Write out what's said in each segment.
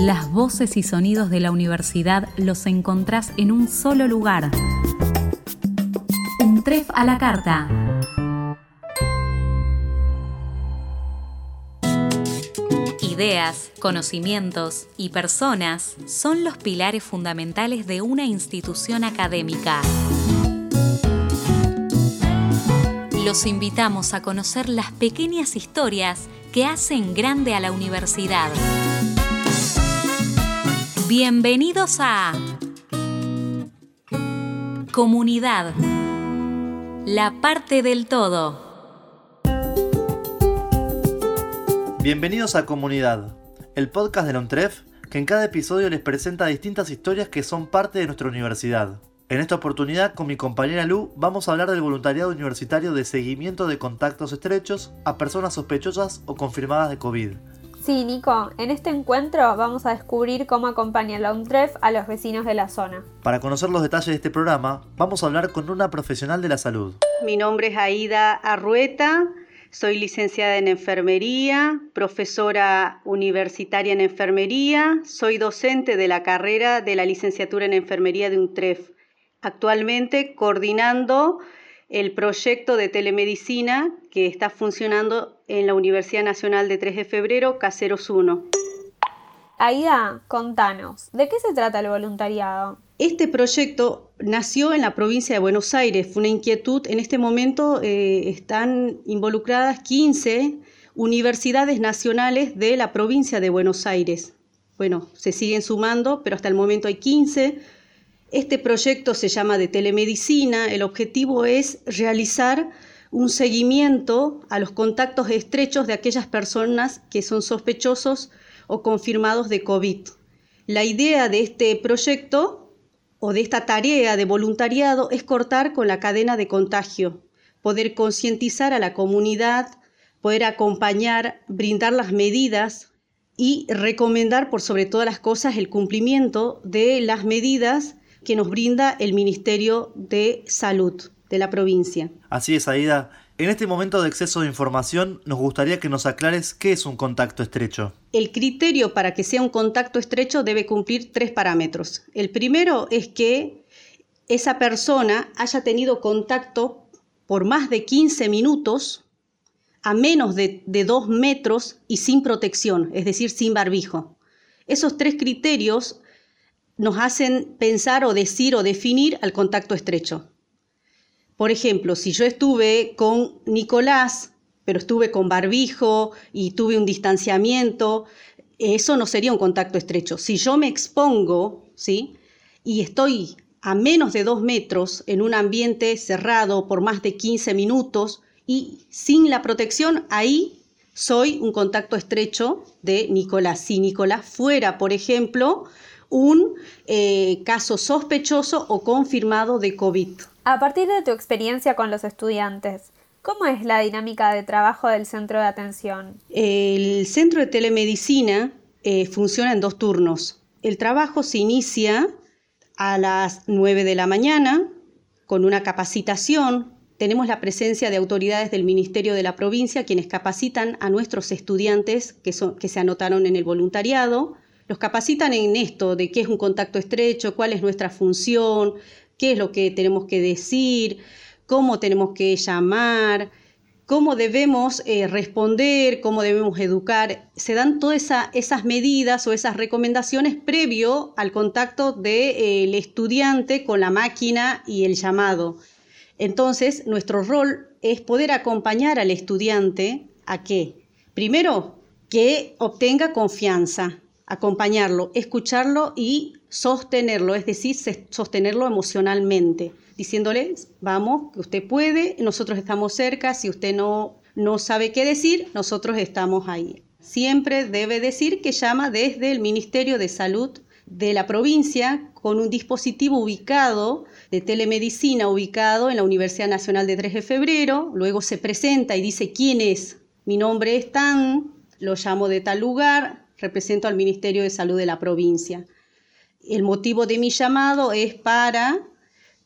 Las voces y sonidos de la universidad los encontrás en un solo lugar. Un tref a la carta. Ideas, conocimientos y personas son los pilares fundamentales de una institución académica. Los invitamos a conocer las pequeñas historias que hacen grande a la universidad. Bienvenidos a Comunidad, la parte del todo. Bienvenidos a Comunidad, el podcast de la UNTREF que en cada episodio les presenta distintas historias que son parte de nuestra universidad. En esta oportunidad, con mi compañera Lu, vamos a hablar del voluntariado universitario de seguimiento de contactos estrechos a personas sospechosas o confirmadas de COVID. Sí, Nico, en este encuentro vamos a descubrir cómo acompaña la UNTREF a los vecinos de la zona. Para conocer los detalles de este programa, vamos a hablar con una profesional de la salud. Mi nombre es Aida Arrueta, soy licenciada en enfermería, profesora universitaria en enfermería, soy docente de la carrera de la licenciatura en enfermería de UNTREF. Actualmente coordinando el proyecto de telemedicina que está funcionando en la Universidad Nacional de 3 de Febrero, Caseros 1. Aida, contanos, ¿de qué se trata el voluntariado? Este proyecto nació en la provincia de Buenos Aires, fue una inquietud. En este momento eh, están involucradas 15 universidades nacionales de la provincia de Buenos Aires. Bueno, se siguen sumando, pero hasta el momento hay 15 este proyecto se llama de telemedicina. El objetivo es realizar un seguimiento a los contactos estrechos de aquellas personas que son sospechosos o confirmados de COVID. La idea de este proyecto o de esta tarea de voluntariado es cortar con la cadena de contagio, poder concientizar a la comunidad, poder acompañar, brindar las medidas y recomendar por sobre todas las cosas el cumplimiento de las medidas que nos brinda el Ministerio de Salud de la provincia. Así es, Aida. En este momento de exceso de información, nos gustaría que nos aclares qué es un contacto estrecho. El criterio para que sea un contacto estrecho debe cumplir tres parámetros. El primero es que esa persona haya tenido contacto por más de 15 minutos a menos de, de dos metros y sin protección, es decir, sin barbijo. Esos tres criterios nos hacen pensar o decir o definir al contacto estrecho. Por ejemplo, si yo estuve con Nicolás, pero estuve con barbijo y tuve un distanciamiento, eso no sería un contacto estrecho. Si yo me expongo, ¿sí? Y estoy a menos de dos metros en un ambiente cerrado por más de 15 minutos y sin la protección, ahí soy un contacto estrecho de Nicolás. Si Nicolás fuera, por ejemplo, un eh, caso sospechoso o confirmado de COVID. A partir de tu experiencia con los estudiantes, ¿cómo es la dinámica de trabajo del centro de atención? El centro de telemedicina eh, funciona en dos turnos. El trabajo se inicia a las 9 de la mañana con una capacitación. Tenemos la presencia de autoridades del Ministerio de la Provincia quienes capacitan a nuestros estudiantes que, que se anotaron en el voluntariado los capacitan en esto, de qué es un contacto estrecho, cuál es nuestra función, qué es lo que tenemos que decir, cómo tenemos que llamar, cómo debemos eh, responder, cómo debemos educar. Se dan todas esas medidas o esas recomendaciones previo al contacto del estudiante con la máquina y el llamado. Entonces, nuestro rol es poder acompañar al estudiante a qué? Primero, que obtenga confianza, acompañarlo, escucharlo y sostenerlo, es decir, sostenerlo emocionalmente, diciéndole, vamos, que usted puede, nosotros estamos cerca, si usted no, no sabe qué decir, nosotros estamos ahí. Siempre debe decir que llama desde el Ministerio de Salud de la provincia con un dispositivo ubicado de telemedicina ubicado en la Universidad Nacional de 3 de Febrero, luego se presenta y dice quién es, mi nombre es tan, lo llamo de tal lugar, represento al Ministerio de Salud de la provincia. El motivo de mi llamado es para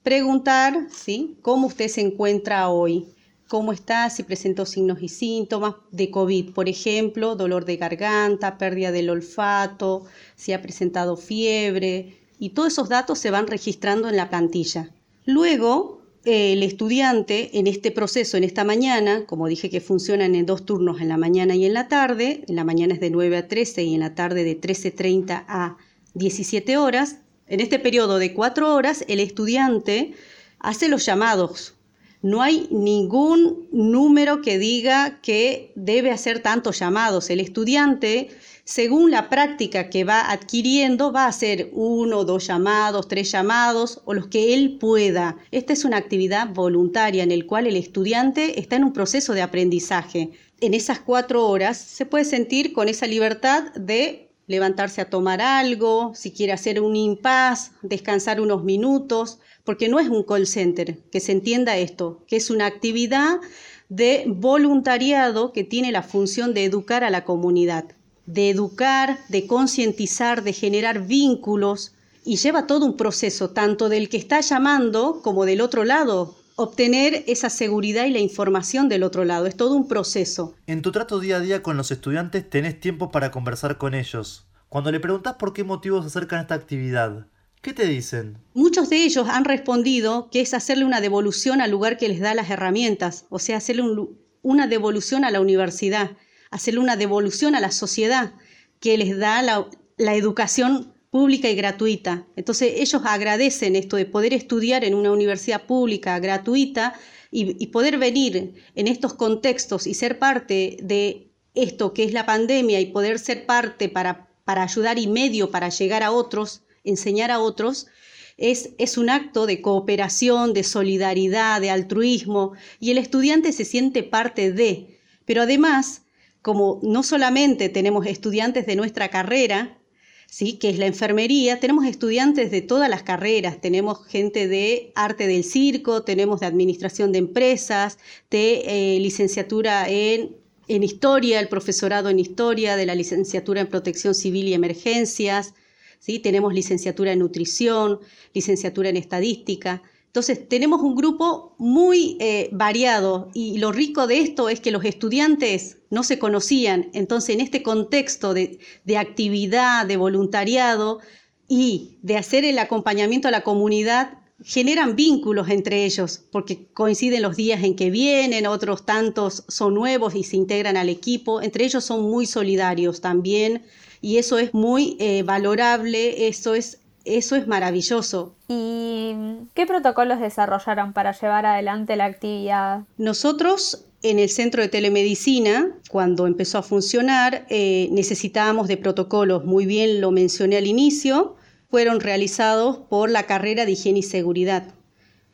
preguntar ¿sí? cómo usted se encuentra hoy, cómo está, si presentó signos y síntomas de COVID, por ejemplo, dolor de garganta, pérdida del olfato, si ha presentado fiebre, y todos esos datos se van registrando en la plantilla. Luego, el estudiante en este proceso, en esta mañana, como dije que funcionan en dos turnos, en la mañana y en la tarde, en la mañana es de 9 a 13 y en la tarde de 13.30 a 17 horas, en este periodo de cuatro horas el estudiante hace los llamados. No hay ningún número que diga que debe hacer tantos llamados. El estudiante según la práctica que va adquiriendo, va a hacer uno, dos llamados, tres llamados o los que él pueda. Esta es una actividad voluntaria en el cual el estudiante está en un proceso de aprendizaje. En esas cuatro horas se puede sentir con esa libertad de levantarse a tomar algo, si quiere hacer un impas, descansar unos minutos, porque no es un call center, que se entienda esto, que es una actividad de voluntariado que tiene la función de educar a la comunidad de educar, de concientizar, de generar vínculos y lleva todo un proceso, tanto del que está llamando como del otro lado, obtener esa seguridad y la información del otro lado. Es todo un proceso. En tu trato día a día con los estudiantes tenés tiempo para conversar con ellos. Cuando le preguntas por qué motivos acercan esta actividad, ¿qué te dicen? Muchos de ellos han respondido que es hacerle una devolución al lugar que les da las herramientas, o sea, hacerle una devolución a la universidad hacerle una devolución a la sociedad que les da la, educación pública y gratuita. Entonces ellos agradecen esto de poder estudiar en una universidad pública gratuita y, poder venir en estos contextos y ser parte de esto que es la pandemia y poder ser parte para, para ayudar y medio para llegar a otros, enseñar a otros, es, es, un acto de cooperación, de solidaridad, de altruismo, y el estudiante se siente parte de. Pero además como no solamente tenemos estudiantes de nuestra carrera, ¿sí? que es la enfermería, tenemos estudiantes de todas las carreras, tenemos gente de arte del circo, tenemos de administración de empresas, de eh, licenciatura en, en historia, el profesorado en historia, de la licenciatura en protección civil y emergencias, ¿sí? tenemos licenciatura en nutrición, licenciatura en estadística. Entonces, tenemos un grupo muy eh, variado y lo rico de esto es que los estudiantes no se conocían. Entonces, en este contexto de, actividad, de voluntariado y de hacer el acompañamiento a la comunidad, generan vínculos entre ellos, porque coinciden los días en que vienen, otros tantos son nuevos y se integran al equipo, entre ellos son muy solidarios también, y eso es muy eh, valorable, eso es eso es maravilloso. ¿Y qué protocolos desarrollaron para llevar adelante la actividad? Nosotros en el centro de telemedicina, cuando empezó a funcionar, eh, necesitábamos de protocolos, muy bien lo mencioné al inicio, fueron realizados por la carrera de higiene y seguridad.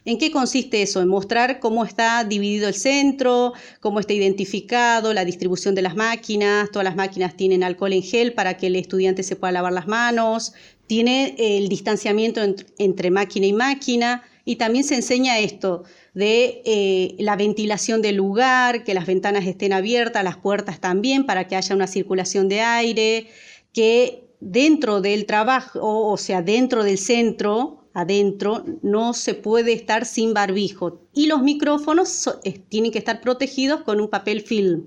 ¿En qué consiste eso? En mostrar cómo está dividido el centro, cómo está identificado, la distribución de las máquinas. Todas las máquinas tienen alcohol en gel para que el estudiante se pueda lavar las manos. Tiene el distanciamiento entre máquina y máquina. Y también se enseña esto de eh, la ventilación del lugar, que las ventanas estén abiertas, las puertas también, para que haya una circulación de aire, que dentro del trabajo, o sea, dentro del centro, adentro, no se puede estar sin barbijo. Y los micrófonos tienen que estar protegidos con un papel film.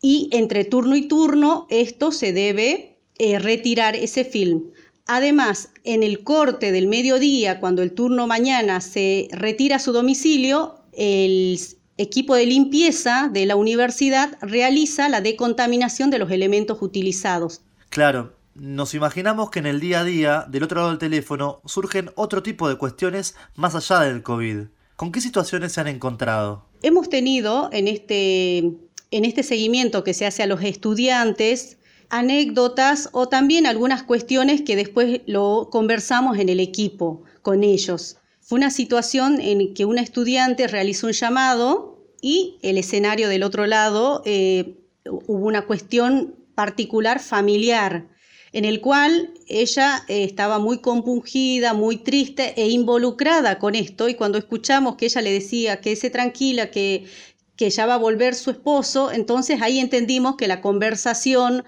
Y entre turno y turno, esto se debe eh, retirar ese film. Además, en el corte del mediodía, cuando el turno mañana se retira a su domicilio, el equipo de limpieza de la universidad realiza la decontaminación de los elementos utilizados. Claro, nos imaginamos que en el día a día, del otro lado del teléfono, surgen otro tipo de cuestiones más allá del COVID. ¿Con qué situaciones se han encontrado? Hemos tenido en este, en este seguimiento que se hace a los estudiantes anécdotas o también algunas cuestiones que después lo conversamos en el equipo con ellos. Fue una situación en que una estudiante realizó un llamado y el escenario del otro lado eh, hubo una cuestión particular familiar en el cual ella eh, estaba muy compungida, muy triste e involucrada con esto, y cuando escuchamos que ella le decía que se tranquila, que, que ya va a volver su esposo, entonces ahí entendimos que la conversación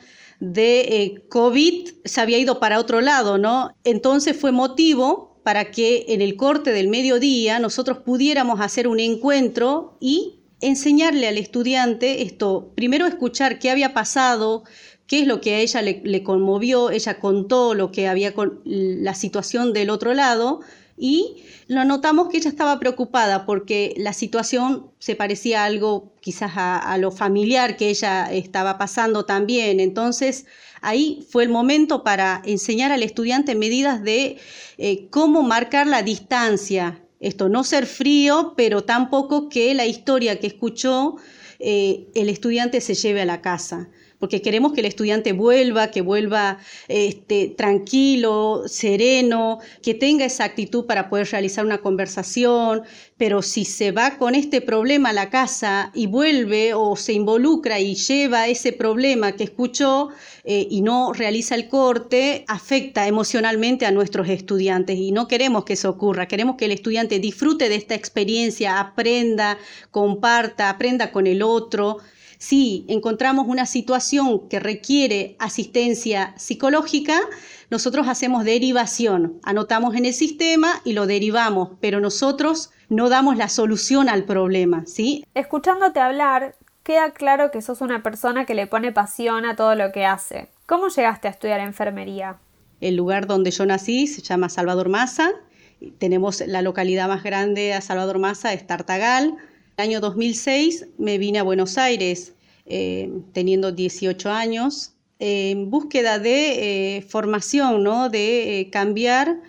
de eh, COVID se había ido para otro lado, ¿no? Entonces fue motivo para que en el corte del mediodía nosotros pudiéramos hacer un encuentro y enseñarle al estudiante esto, primero escuchar qué había pasado, qué es lo que a ella le, conmovió, ella contó lo que había con la situación del otro lado y lo notamos que ella estaba preocupada porque la situación se parecía algo quizás a, lo familiar que ella estaba pasando también. Entonces ahí fue el momento para enseñar al estudiante medidas de eh, cómo marcar la distancia. Esto, no ser frío, pero tampoco que la historia que escuchó eh, el estudiante se lleve a la casa porque queremos que el estudiante vuelva, que vuelva este, tranquilo, sereno, que tenga esa actitud para poder realizar una conversación, pero si se va con este problema a la casa y vuelve o se involucra y lleva ese problema que escuchó eh, y no realiza el corte, afecta emocionalmente a nuestros estudiantes. Y no queremos que eso ocurra, queremos que el estudiante disfrute de esta experiencia, aprenda, comparta, aprenda con el otro, si encontramos una situación que requiere asistencia psicológica, nosotros hacemos derivación, anotamos en el sistema y lo derivamos, pero nosotros no damos la solución al problema, ¿sí? Escuchándote hablar, queda claro que sos una persona que le pone pasión a todo lo que hace. ¿Cómo llegaste a estudiar enfermería? El lugar donde yo nací se llama Salvador Maza. Tenemos la localidad más grande a Salvador Maza, es Tartagal. El año 2006 me vine a Buenos Aires eh, teniendo 18 años, en búsqueda de eh, formación, ¿no? de eh, cambiar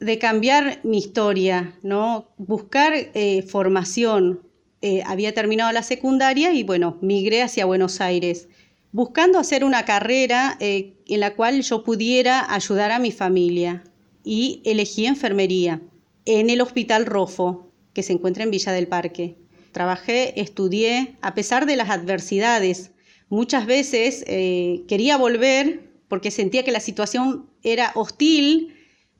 de cambiar mi historia, ¿no? buscar formación. había terminado la secundaria y bueno, migré hacia Buenos Aires, buscando hacer una carrera en la cual yo pudiera ayudar a mi familia y elegí enfermería en el Hospital Rofo, que se encuentra en Villa del Parque. Trabajé, estudié, a pesar de las adversidades. Muchas veces eh, quería volver porque sentía que la situación era hostil,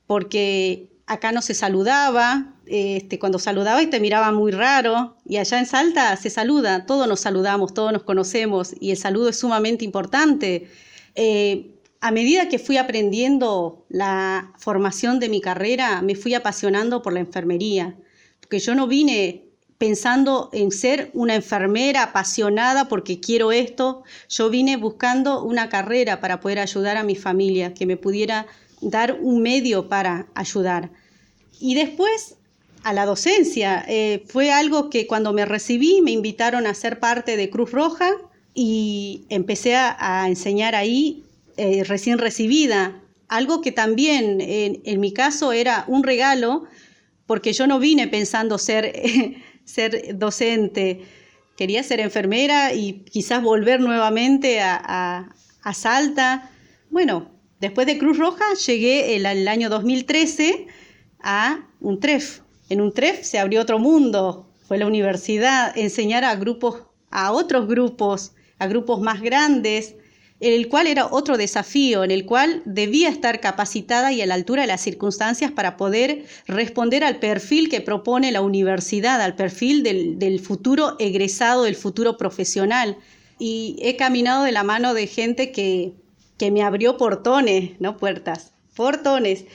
porque acá no se saludaba, este, cuando saludaba y te miraba muy raro, y allá en Salta se saluda, todos nos saludamos, todos nos conocemos, y el saludo es sumamente importante. Eh, a medida que fui aprendiendo la formación de mi carrera, me fui apasionando por la enfermería, porque yo no vine pensando en ser una enfermera apasionada porque quiero esto. Yo vine buscando una carrera para poder ayudar a mi familia, que me pudiera dar un medio para ayudar. Y después a la docencia. Eh, fue algo que cuando me recibí me invitaron a ser parte de Cruz Roja y empecé a, enseñar ahí eh, recién recibida. Algo que también en mi caso era un regalo porque yo no vine pensando ser ser docente, quería ser enfermera y quizás volver nuevamente a, Salta. Bueno, después de Cruz Roja llegué el, el, año 2013 a un TREF. En un TREF se abrió otro mundo, fue la universidad, enseñar a grupos, a otros grupos, a grupos más grandes, el cual era otro desafío, en el cual debía estar capacitada y a la altura de las circunstancias para poder responder al perfil que propone la universidad, al perfil del, futuro egresado, del futuro profesional. Y he caminado de la mano de gente que, que me abrió portones, no puertas, portones,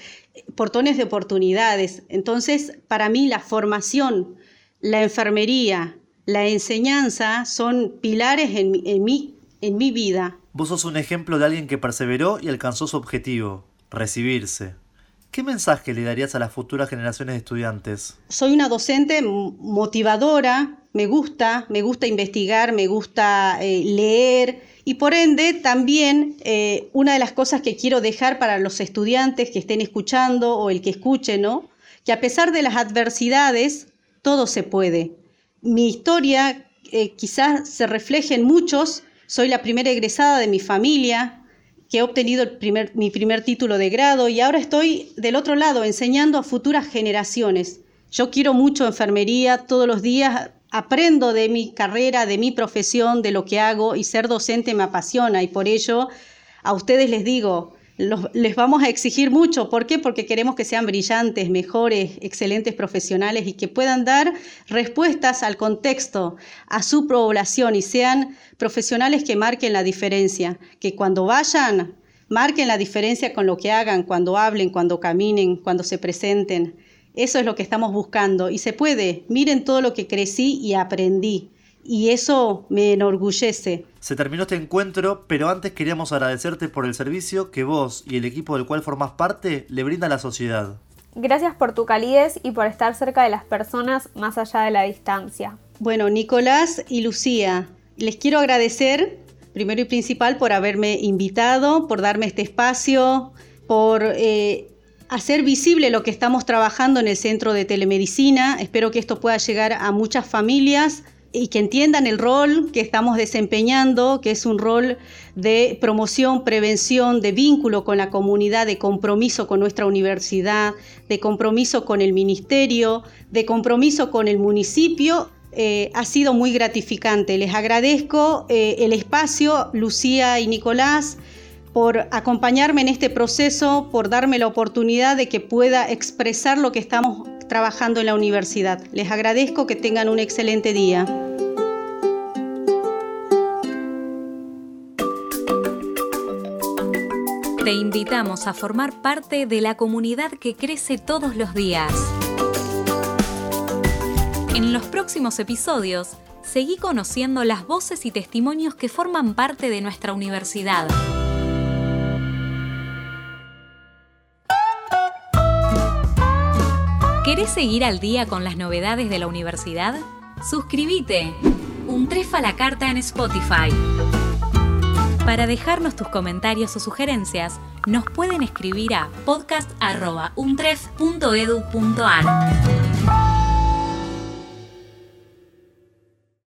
portones de oportunidades. Entonces, para mí la formación, la enfermería, la enseñanza son pilares en, en, mi, en mi vida. Vos sos un ejemplo de alguien que perseveró y alcanzó su objetivo, recibirse. ¿Qué mensaje le darías a las futuras generaciones de estudiantes? Soy una docente motivadora, me gusta, me gusta investigar, me gusta eh, leer y por ende también eh, una de las cosas que quiero dejar para los estudiantes que estén escuchando o el que escuche, ¿no? Que a pesar de las adversidades, todo se puede. Mi historia eh, quizás se refleje en muchos soy la primera egresada de mi familia que he obtenido mi primer título de grado y ahora estoy del otro lado enseñando a futuras generaciones. Yo quiero mucho enfermería, todos los días aprendo de mi carrera, de mi profesión, de lo que hago y ser docente me apasiona y por ello a ustedes les digo, les vamos a exigir mucho. ¿Por qué? Porque queremos que sean brillantes, mejores, excelentes profesionales y que puedan dar respuestas al contexto, a su población y sean profesionales que marquen la diferencia, que cuando vayan, marquen la diferencia con lo que hagan, cuando hablen, cuando caminen, cuando se presenten. Eso es lo que estamos buscando y se puede. Miren todo lo que crecí y aprendí y eso me enorgullece. Se terminó este encuentro, pero antes queríamos agradecerte por el servicio que vos y el equipo del cual formás parte le brinda a la sociedad. Gracias por tu calidez y por estar cerca de las personas más allá de la distancia. Bueno, Nicolás y Lucía, les quiero agradecer, primero y principal, por haberme invitado, por darme este espacio, por eh, hacer visible lo que estamos trabajando en el Centro de Telemedicina. Espero que esto pueda llegar a muchas familias y que entiendan el rol que estamos desempeñando, que es un rol de promoción, prevención, de vínculo con la comunidad, de compromiso con nuestra universidad, de compromiso con el ministerio, de compromiso con el municipio. Eh, ha sido muy gratificante. Les agradezco eh, el espacio, Lucía y Nicolás por acompañarme en este proceso, por darme la oportunidad de que pueda expresar lo que estamos trabajando en la universidad. Les agradezco que tengan un excelente día. Te invitamos a formar parte de la comunidad que crece todos los días. En los próximos episodios, seguí conociendo las voces y testimonios que forman parte de nuestra universidad. ¿Querés seguir al día con las novedades de la universidad? Suscríbete. Un trefa la carta en Spotify. Para dejarnos tus comentarios o sugerencias, nos pueden escribir a podcast.untref.edu.ar.